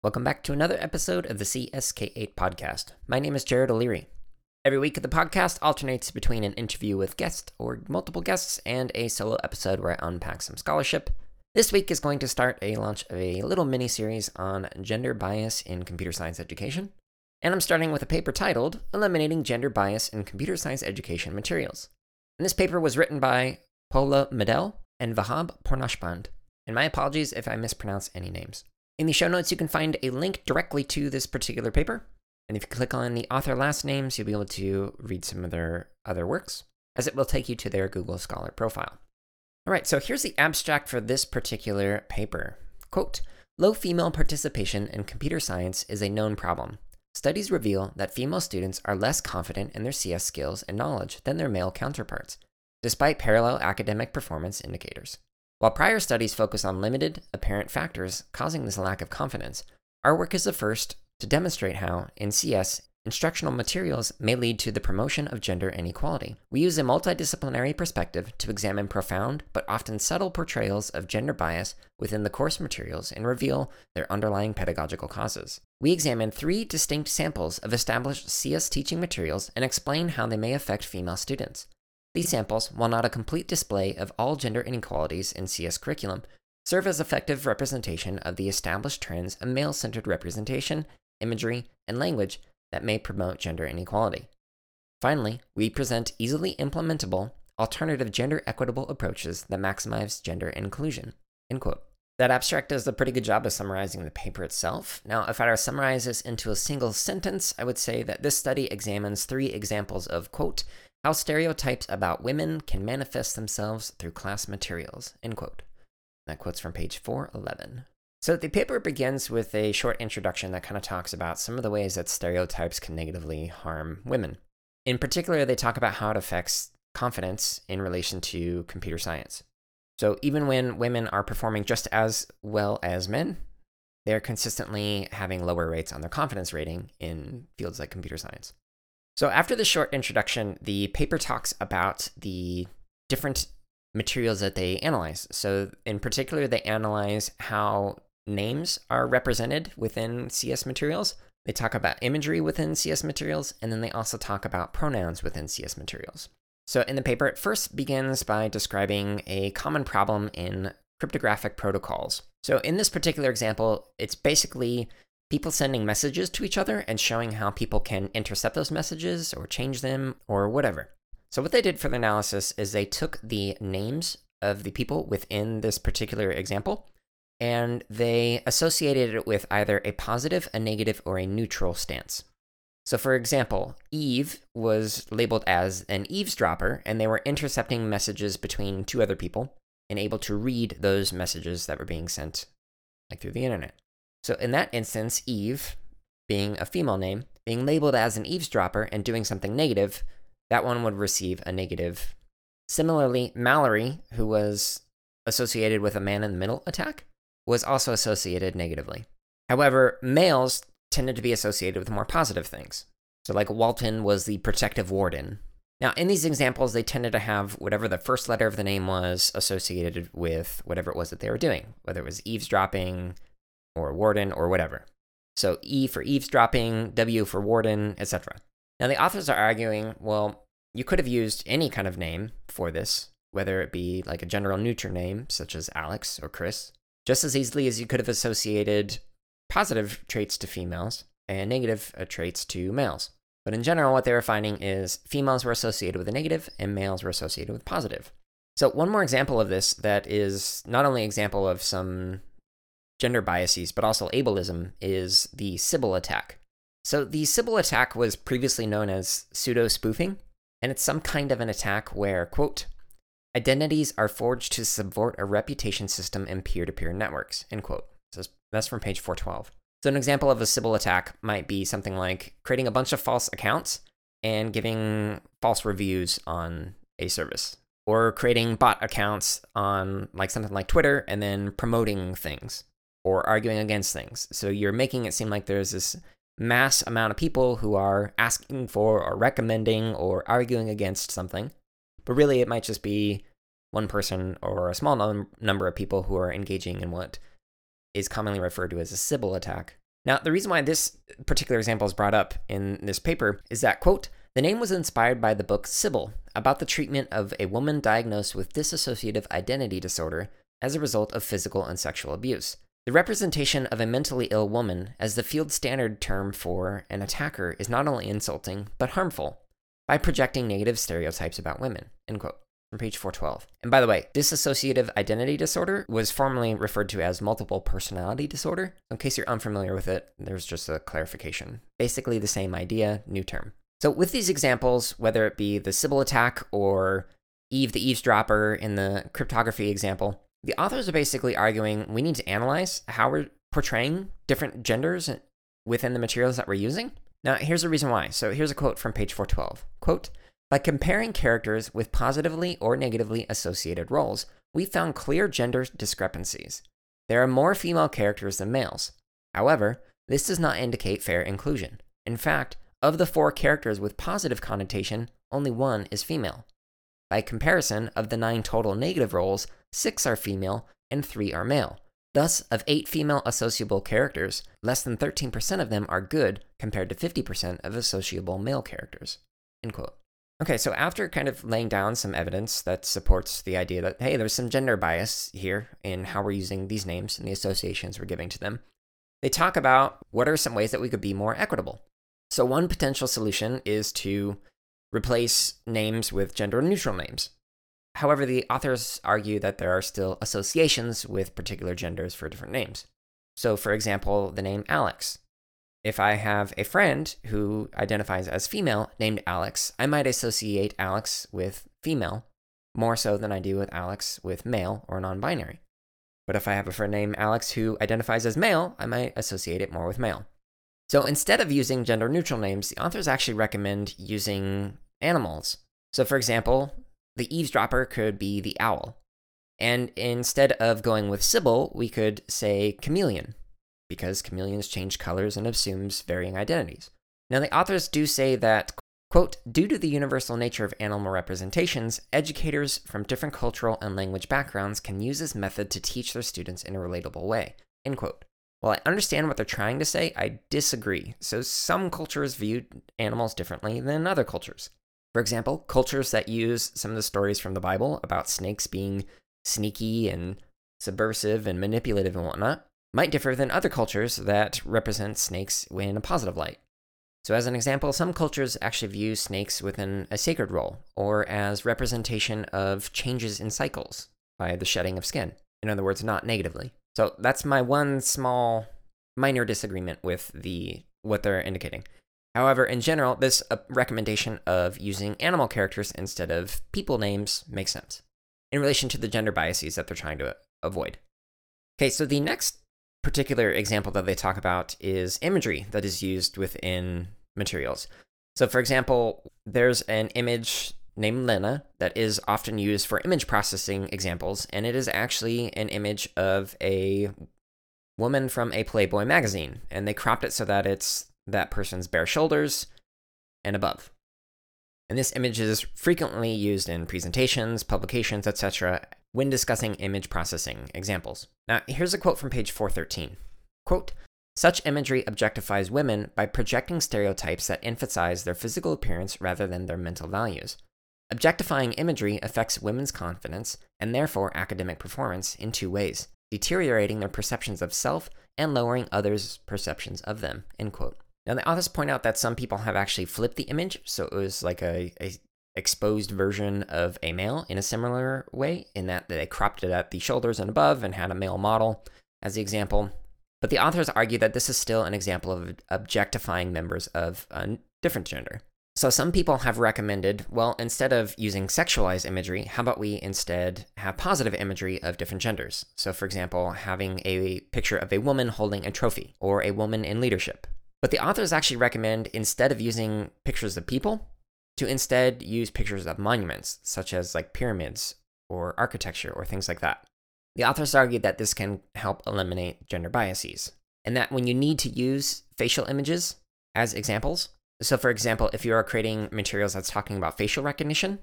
Welcome back to another episode of the CSK8 podcast. My name is Jared O'Leary. Every week, the podcast alternates between an interview with guests or multiple guests and a solo episode where I unpack some scholarship. This week is going to start a launch of a little mini series on gender bias in computer science education. And I'm starting with a paper titled Eliminating Gender Bias in Computer Science Education Materials. And this paper was written by Paula Medel and Vahab Pournaghshband. And my apologies if I mispronounce any names. In the show notes, you can find a link directly to this particular paper. And if you click on the author last names, you'll be able to read some of their other works, as it will take you to their Google Scholar profile. All right, so here's the abstract for this particular paper. Quote Low female participation in computer science is a known problem. Studies reveal that female students are less confident in their CS skills and knowledge than their male counterparts, despite parallel academic performance indicators. While prior studies focus on limited, apparent factors causing this lack of confidence, our work is the first to demonstrate how, in CS, instructional materials may lead to the promotion of gender inequality. We use a multidisciplinary perspective to examine profound but often subtle portrayals of gender bias within the course materials and reveal their underlying pedagogical causes. We examine three distinct samples of established CS teaching materials and explain how they may affect female students. These samples, while not a complete display of all gender inequalities in CS curriculum, serve as effective representation of the established trends of male centered representation, imagery, and language that may promote gender inequality. Finally, we present easily implementable, alternative gender equitable approaches that maximize gender inclusion. End quote. That abstract does a pretty good job of summarizing the paper itself. Now, if I were to summarize this into a single sentence, I would say that this study examines three examples of, quote, how stereotypes about women can manifest themselves through class materials, end quote. That quote's from page 411. So the paper begins with a short introduction that kind of talks about some of the ways that stereotypes can negatively harm women. In particular, they talk about how it affects confidence in relation to computer science. So even when women are performing just as well as men, they're consistently having lower rates on their confidence rating in fields like computer science. So after the short introduction, the paper talks about the different materials that they analyze. So in particular, they analyze how names are represented within CS materials. They talk about imagery within CS materials, and then they also talk about pronouns within CS materials. So, in the paper, it first begins by describing a common problem in cryptographic protocols. So, in this particular example, it's basically people sending messages to each other and showing how people can intercept those messages or change them or whatever. So, what they did for the analysis is they took the names of the people within this particular example and they associated it with either a positive, a negative, or a neutral stance. So, for example, Eve was labeled as an eavesdropper, and they were intercepting messages between two other people and able to read those messages that were being sent, like through the internet. So, in that instance, Eve, being a female name, being labeled as an eavesdropper and doing something negative, that one would receive a negative. Similarly, Mallory, who was associated with a man in the middle attack, was also associated negatively. However, males tended to be associated with more positive things. So, like Walter was the protective warden. Now, in these examples, they tended to have whatever the first letter of the name was associated with whatever it was that they were doing, whether it was eavesdropping or warden or whatever. So, E for eavesdropping, W for warden, etc. Now, the authors are arguing well, you could have used any kind of name for this, whether it be like a general neutral name, such as Alex or Chris, just as easily as you could have associated positive traits to females and negative uh, traits to males. But in general, what they were finding is females were associated with a negative and males were associated with positive. So, one more example of this that is not only example of some gender biases, but also ableism is the Sybil attack. So, the Sybil attack was previously known as pseudo spoofing, and it's some kind of an attack where, quote, Identities are forged to subvert a reputation system in peer-to-peer networks. End quote. So that's from page 412. So an example of a Sybil attack might be something like creating a bunch of false accounts and giving false reviews on a service, or creating bot accounts on like something like Twitter and then promoting things or arguing against things. So you're making it seem like there's this mass amount of people who are asking for or recommending or arguing against something, but really it might just be one person or a small num- number of people who are engaging in what is commonly referred to as a Sybil attack, Now, the reason why this particular example is brought up in this paper is that, quote, the name was inspired by the book Sybil, about the treatment of a woman diagnosed with dissociative identity disorder as a result of physical and sexual abuse. The representation of a mentally ill woman as the field standard term for an attacker is not only insulting, but harmful by projecting negative stereotypes about women. End quote. From page 412. And by the way, dissociative identity disorder was formerly referred to as multiple personality disorder. In case you're unfamiliar with it, there's just a clarification. Basically, the same idea, new term. So, with these examples, whether it be the Sybil attack or Eve the eavesdropper in the cryptography example, the authors are basically arguing we need to analyze how we're portraying different genders within the materials that we're using. Now, here's the reason why. So, here's a quote from page 412. Quote, by comparing characters with positively or negatively associated roles, we found clear gender discrepancies. There are more female characters than males. However, this does not indicate fair inclusion. In fact, of the four characters with positive connotation, only one is female. By comparison, of the nine total negative roles, six are female and three are male. Thus, of eight female associable characters, less than 13% of them are good compared to 50% of associable male characters. End quote. Okay, so after kind of laying down some evidence that supports the idea that, hey, there's some gender bias here in how we're using these names and the associations we're giving to them, they talk about what are some ways that we could be more equitable. So, one potential solution is to replace names with gender neutral names. However, the authors argue that there are still associations with particular genders for different names. So, for example, the name Alex. If I have a friend who identifies as female named Alex, I might associate Alex with female more so than I do with Alex with male or non binary. But if I have a friend named Alex who identifies as male, I might associate it more with male. So instead of using gender neutral names, the authors actually recommend using animals. So, for example, the eavesdropper could be the owl. And instead of going with Sybil, we could say chameleon, because chameleons change colors and assumes varying identities. Now, the authors do say that, quote, due to the universal nature of animal representations, educators from different cultural and language backgrounds can use this method to teach their students in a relatable way, end quote. While I understand what they're trying to say, I disagree. So, some cultures view animals differently than other cultures. For example, cultures that use some of the stories from the Bible about snakes being sneaky and subversive and manipulative and whatnot might differ than other cultures that represent snakes in a positive light. So, as an example, some cultures actually view snakes within a sacred role or as representation of changes in cycles by the shedding of skin. In other words, not negatively. So that's my one small minor disagreement with the what they're indicating. However, in general, this uh, recommendation of using animal characters instead of people names makes sense in relation to the gender biases that they're trying to avoid. Okay, so the next particular example that they talk about is imagery that is used within materials. So, for example, there's an image named Lena that is often used for image processing examples, and it is actually an image of a woman from a Playboy magazine, and they cropped it so that it's that person's bare shoulders and above. And this image is frequently used in presentations, publications, etc., when discussing image processing examples. Now, here's a quote from page 413. Quote, such imagery objectifies women by projecting stereotypes that emphasize their physical appearance rather than their mental values. Objectifying imagery affects women's confidence and therefore academic performance in two ways, deteriorating their perceptions of self and lowering others' perceptions of them. End quote. Now the authors point out that some people have actually flipped the image, so it was like a, a exposed version of a male in a similar way, in that they cropped it at the shoulders and above and had a male model as the example. But the authors argue that this is still an example of objectifying members of a different gender. So some people have recommended, well, instead of using sexualized imagery, how about we instead have positive imagery of different genders? So for example, having a picture of a woman holding a trophy or a woman in leadership. But the authors actually recommend instead of using pictures of people, to instead use pictures of monuments, such as like pyramids or architecture or things like that. The authors argue that this can help eliminate gender biases, and that when you need to use facial images as examples, so, for example, if you are creating materials that's talking about facial recognition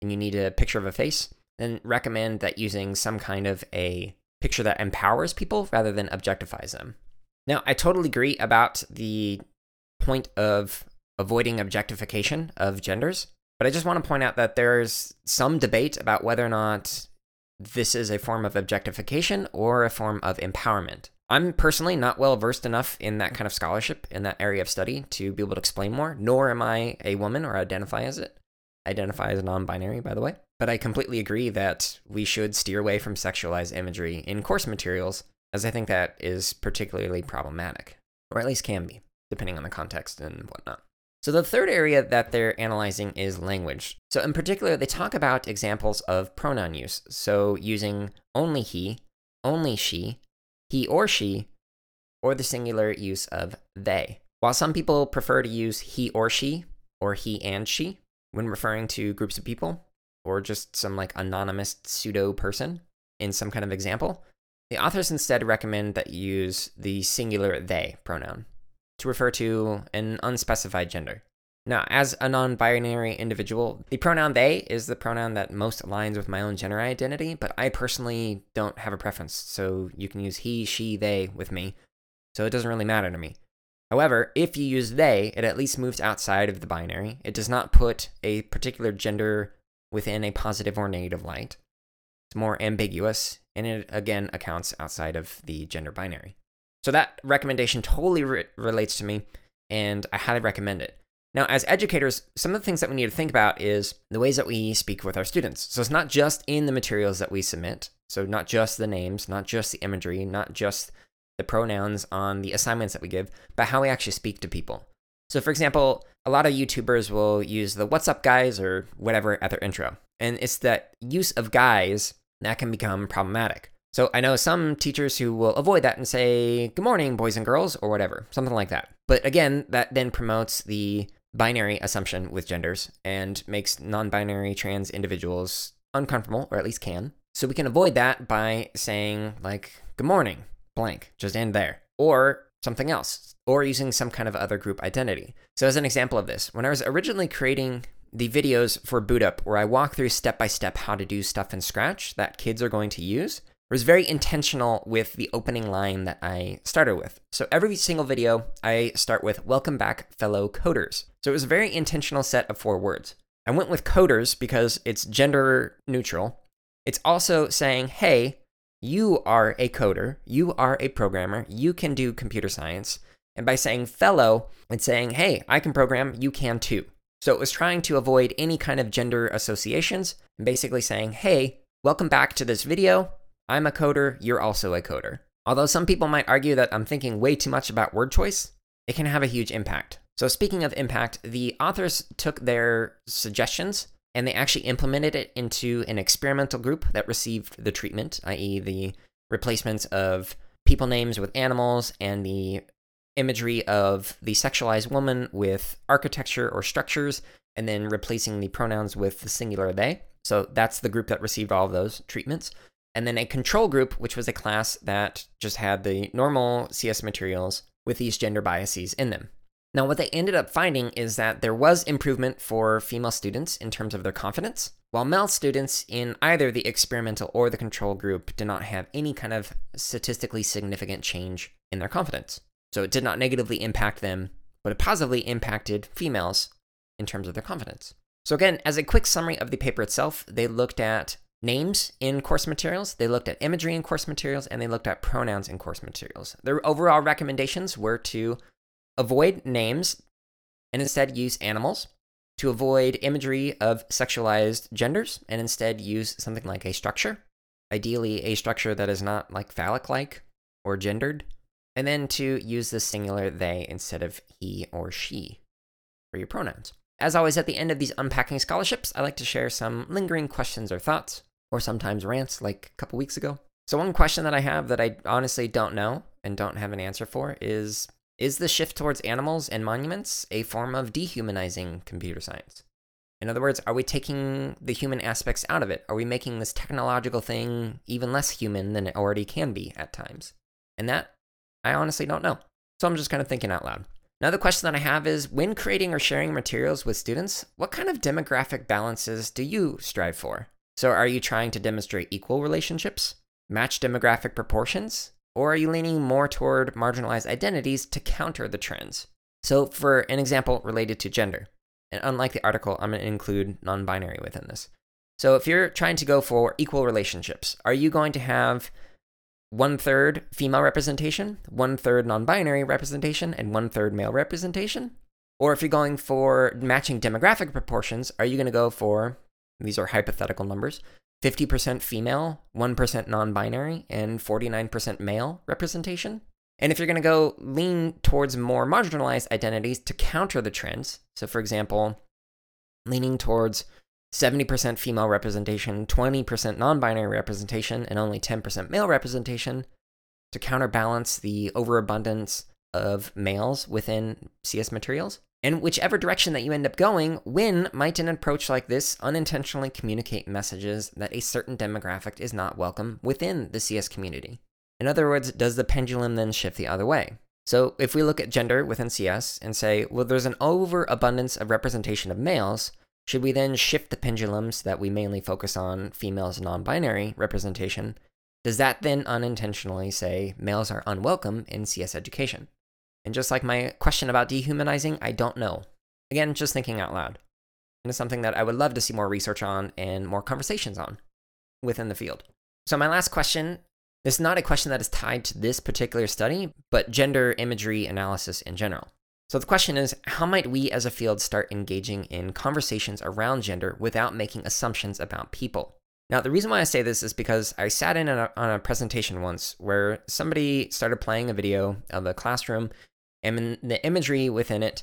and you need a picture of a face, then recommend that using some kind of a picture that empowers people rather than objectifies them. Now, I totally agree about the point of avoiding objectification of genders, but I just want to point out that there's some debate about whether or not this is a form of objectification or a form of empowerment. I'm personally not well versed enough in that kind of scholarship in that area of study to be able to explain more, nor am I a woman or identify as it. identify as non binary, by the way. But I completely agree that we should steer away from sexualized imagery in course materials, as I think that is particularly problematic, or at least can be, depending on the context and whatnot. So, the third area that they're analyzing is language. So, in particular, they talk about examples of pronoun use. So, using only he, only she, he or she, or the singular use of they. While some people prefer to use he or she, or he and she, when referring to groups of people, or just some like anonymous pseudo person in some kind of example, the authors instead recommend that you use the singular they pronoun to refer to an unspecified gender. Now, as a non binary individual, the pronoun they is the pronoun that most aligns with my own gender identity, but I personally don't have a preference, so you can use he, she, they with me, so it doesn't really matter to me. However, if you use they, it at least moves outside of the binary. It does not put a particular gender within a positive or negative light. It's more ambiguous, and it again accounts outside of the gender binary. So that recommendation totally re- relates to me, and I highly recommend it. Now, as educators, some of the things that we need to think about is the ways that we speak with our students. So it's not just in the materials that we submit, so not just the names, not just the imagery, not just the pronouns on the assignments that we give, but how we actually speak to people. So, for example, a lot of YouTubers will use the what's up, guys, or whatever at their intro. And it's that use of guys that can become problematic. So I know some teachers who will avoid that and say, Good morning, boys and girls, or whatever, something like that. But again, that then promotes the binary assumption with genders and makes non binary trans individuals uncomfortable, or at least can. So we can avoid that by saying, like, Good morning, blank, just end there. Or something else, or using some kind of other group identity. So, as an example of this, when I was originally creating the videos for Boot Up, where I walk through step by step how to do stuff in Scratch that kids are going to use, was very intentional with the opening line that I started with. So every single video, I start with Welcome back, fellow coders. So it was a very intentional set of four words. I went with coders because it's gender neutral. It's also saying, hey, you are a coder, you are a programmer, you can do computer science. And by saying fellow, it's saying, hey, I can program, you can too. So it was trying to avoid any kind of gender associations basically saying, hey, welcome back to this video. I'm a coder, you're also a coder. Although some people might argue that I'm thinking way too much about word choice, it can have a huge impact. So, speaking of impact, the authors took their suggestions and they actually implemented it into an experimental group that received the treatment, i.e., the replacements of people names with animals and the imagery of the sexualized woman with architecture or structures, and then replacing the pronouns with the singular they. So, that's the group that received all of those treatments and then a control group, which was a class that just had the normal CS materials with these gender biases in them. Now, what they ended up finding is that there was improvement for female students in terms of their confidence, while male students in either the experimental or the control group did not have any kind of statistically significant change in their confidence. So it did not negatively impact them, but it positively impacted females in terms of their confidence. So, again, as a quick summary of the paper itself, they looked at names in course materials, they looked at imagery in course materials, and they looked at pronouns in course materials. Their overall recommendations were to avoid names and instead use animals, to avoid imagery of sexualized genders and instead use something like a structure, ideally a structure that is not like phallic like or gendered, and then to use the singular they instead of he or she for your pronouns. As always, at the end of these unpacking scholarships, I like to share some lingering questions or thoughts or sometimes rants like a couple weeks ago. So, one question that I have that I honestly don't know and don't have an answer for is Is the shift towards animals and monuments a form of dehumanizing computer science? In other words, are we taking the human aspects out of it? Are we making this technological thing even less human than it already can be at times? And that, I honestly don't know. So I'm just kind of thinking out loud. Another question that I have is when creating or sharing materials with students, what kind of demographic balances do you strive for? So, are you trying to demonstrate equal relationships, match demographic proportions, or are you leaning more toward marginalized identities to counter the trends? So, for an example related to gender, and unlike the article, I'm going to include non binary within this. So, if you're trying to go for equal relationships, are you going to have one third female representation, one third non binary representation, and one third male representation? Or if you're going for matching demographic proportions, are you going to go for these are hypothetical numbers 50% female, 1% non binary, and 49% male representation? And if you're going to go lean towards more marginalized identities to counter the trends, so for example, leaning towards 70% female representation, 20% non binary representation, and only 10% male representation to counterbalance the overabundance of males within CS materials. And whichever direction that you end up going, when might an approach like this unintentionally communicate messages that a certain demographic is not welcome within the CS community? In other words, does the pendulum then shift the other way? So, if we look at gender within CS and say, well, there's an overabundance of representation of males, should we then shift the pendulums that we mainly focus on females non binary representation? Does that then unintentionally say males are unwelcome in CS education? And just like my question about dehumanizing, I don't know. Again, just thinking out loud. And it's something that I would love to see more research on and more conversations on within the field. So, my last question this is not a question that is tied to this particular study, but gender imagery analysis in general. So the question is how might we as a field start engaging in conversations around gender without making assumptions about people? Now, the reason why I say this is because I sat in on a, on a presentation once where somebody started playing a video of a classroom and the imagery within it,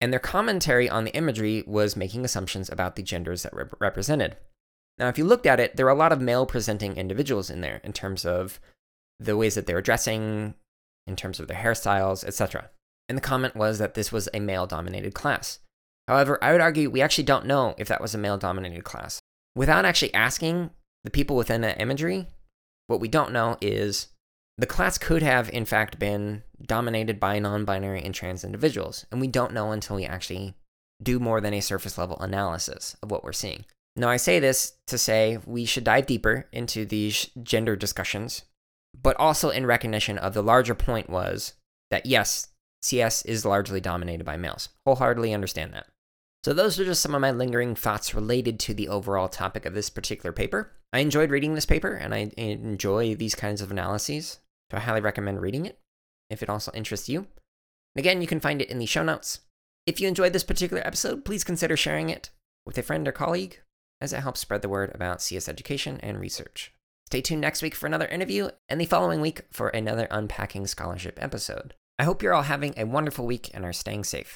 and their commentary on the imagery was making assumptions about the genders that were represented. Now, if you looked at it, there were a lot of male presenting individuals in there in terms of the ways that they were dressing, in terms of their hairstyles, etc and the comment was that this was a male dominated class. However, I would argue we actually don't know if that was a male dominated class. Without actually asking the people within that imagery, what we don't know is the class could have, in fact, been dominated by non binary and trans individuals, and we don't know until we actually do more than a surface level analysis of what we're seeing. Now, I say this to say we should dive deeper into these gender discussions, but also in recognition of the larger point was that yes, CS is largely dominated by males. Wholeheartedly understand that. So, those are just some of my lingering thoughts related to the overall topic of this particular paper. I enjoyed reading this paper and I enjoy these kinds of analyses, so I highly recommend reading it if it also interests you. Again, you can find it in the show notes. If you enjoyed this particular episode, please consider sharing it with a friend or colleague, as it helps spread the word about CS education and research. Stay tuned next week for another interview, and the following week for another Unpacking Scholarship episode. I hope you're all having a wonderful week and are staying safe.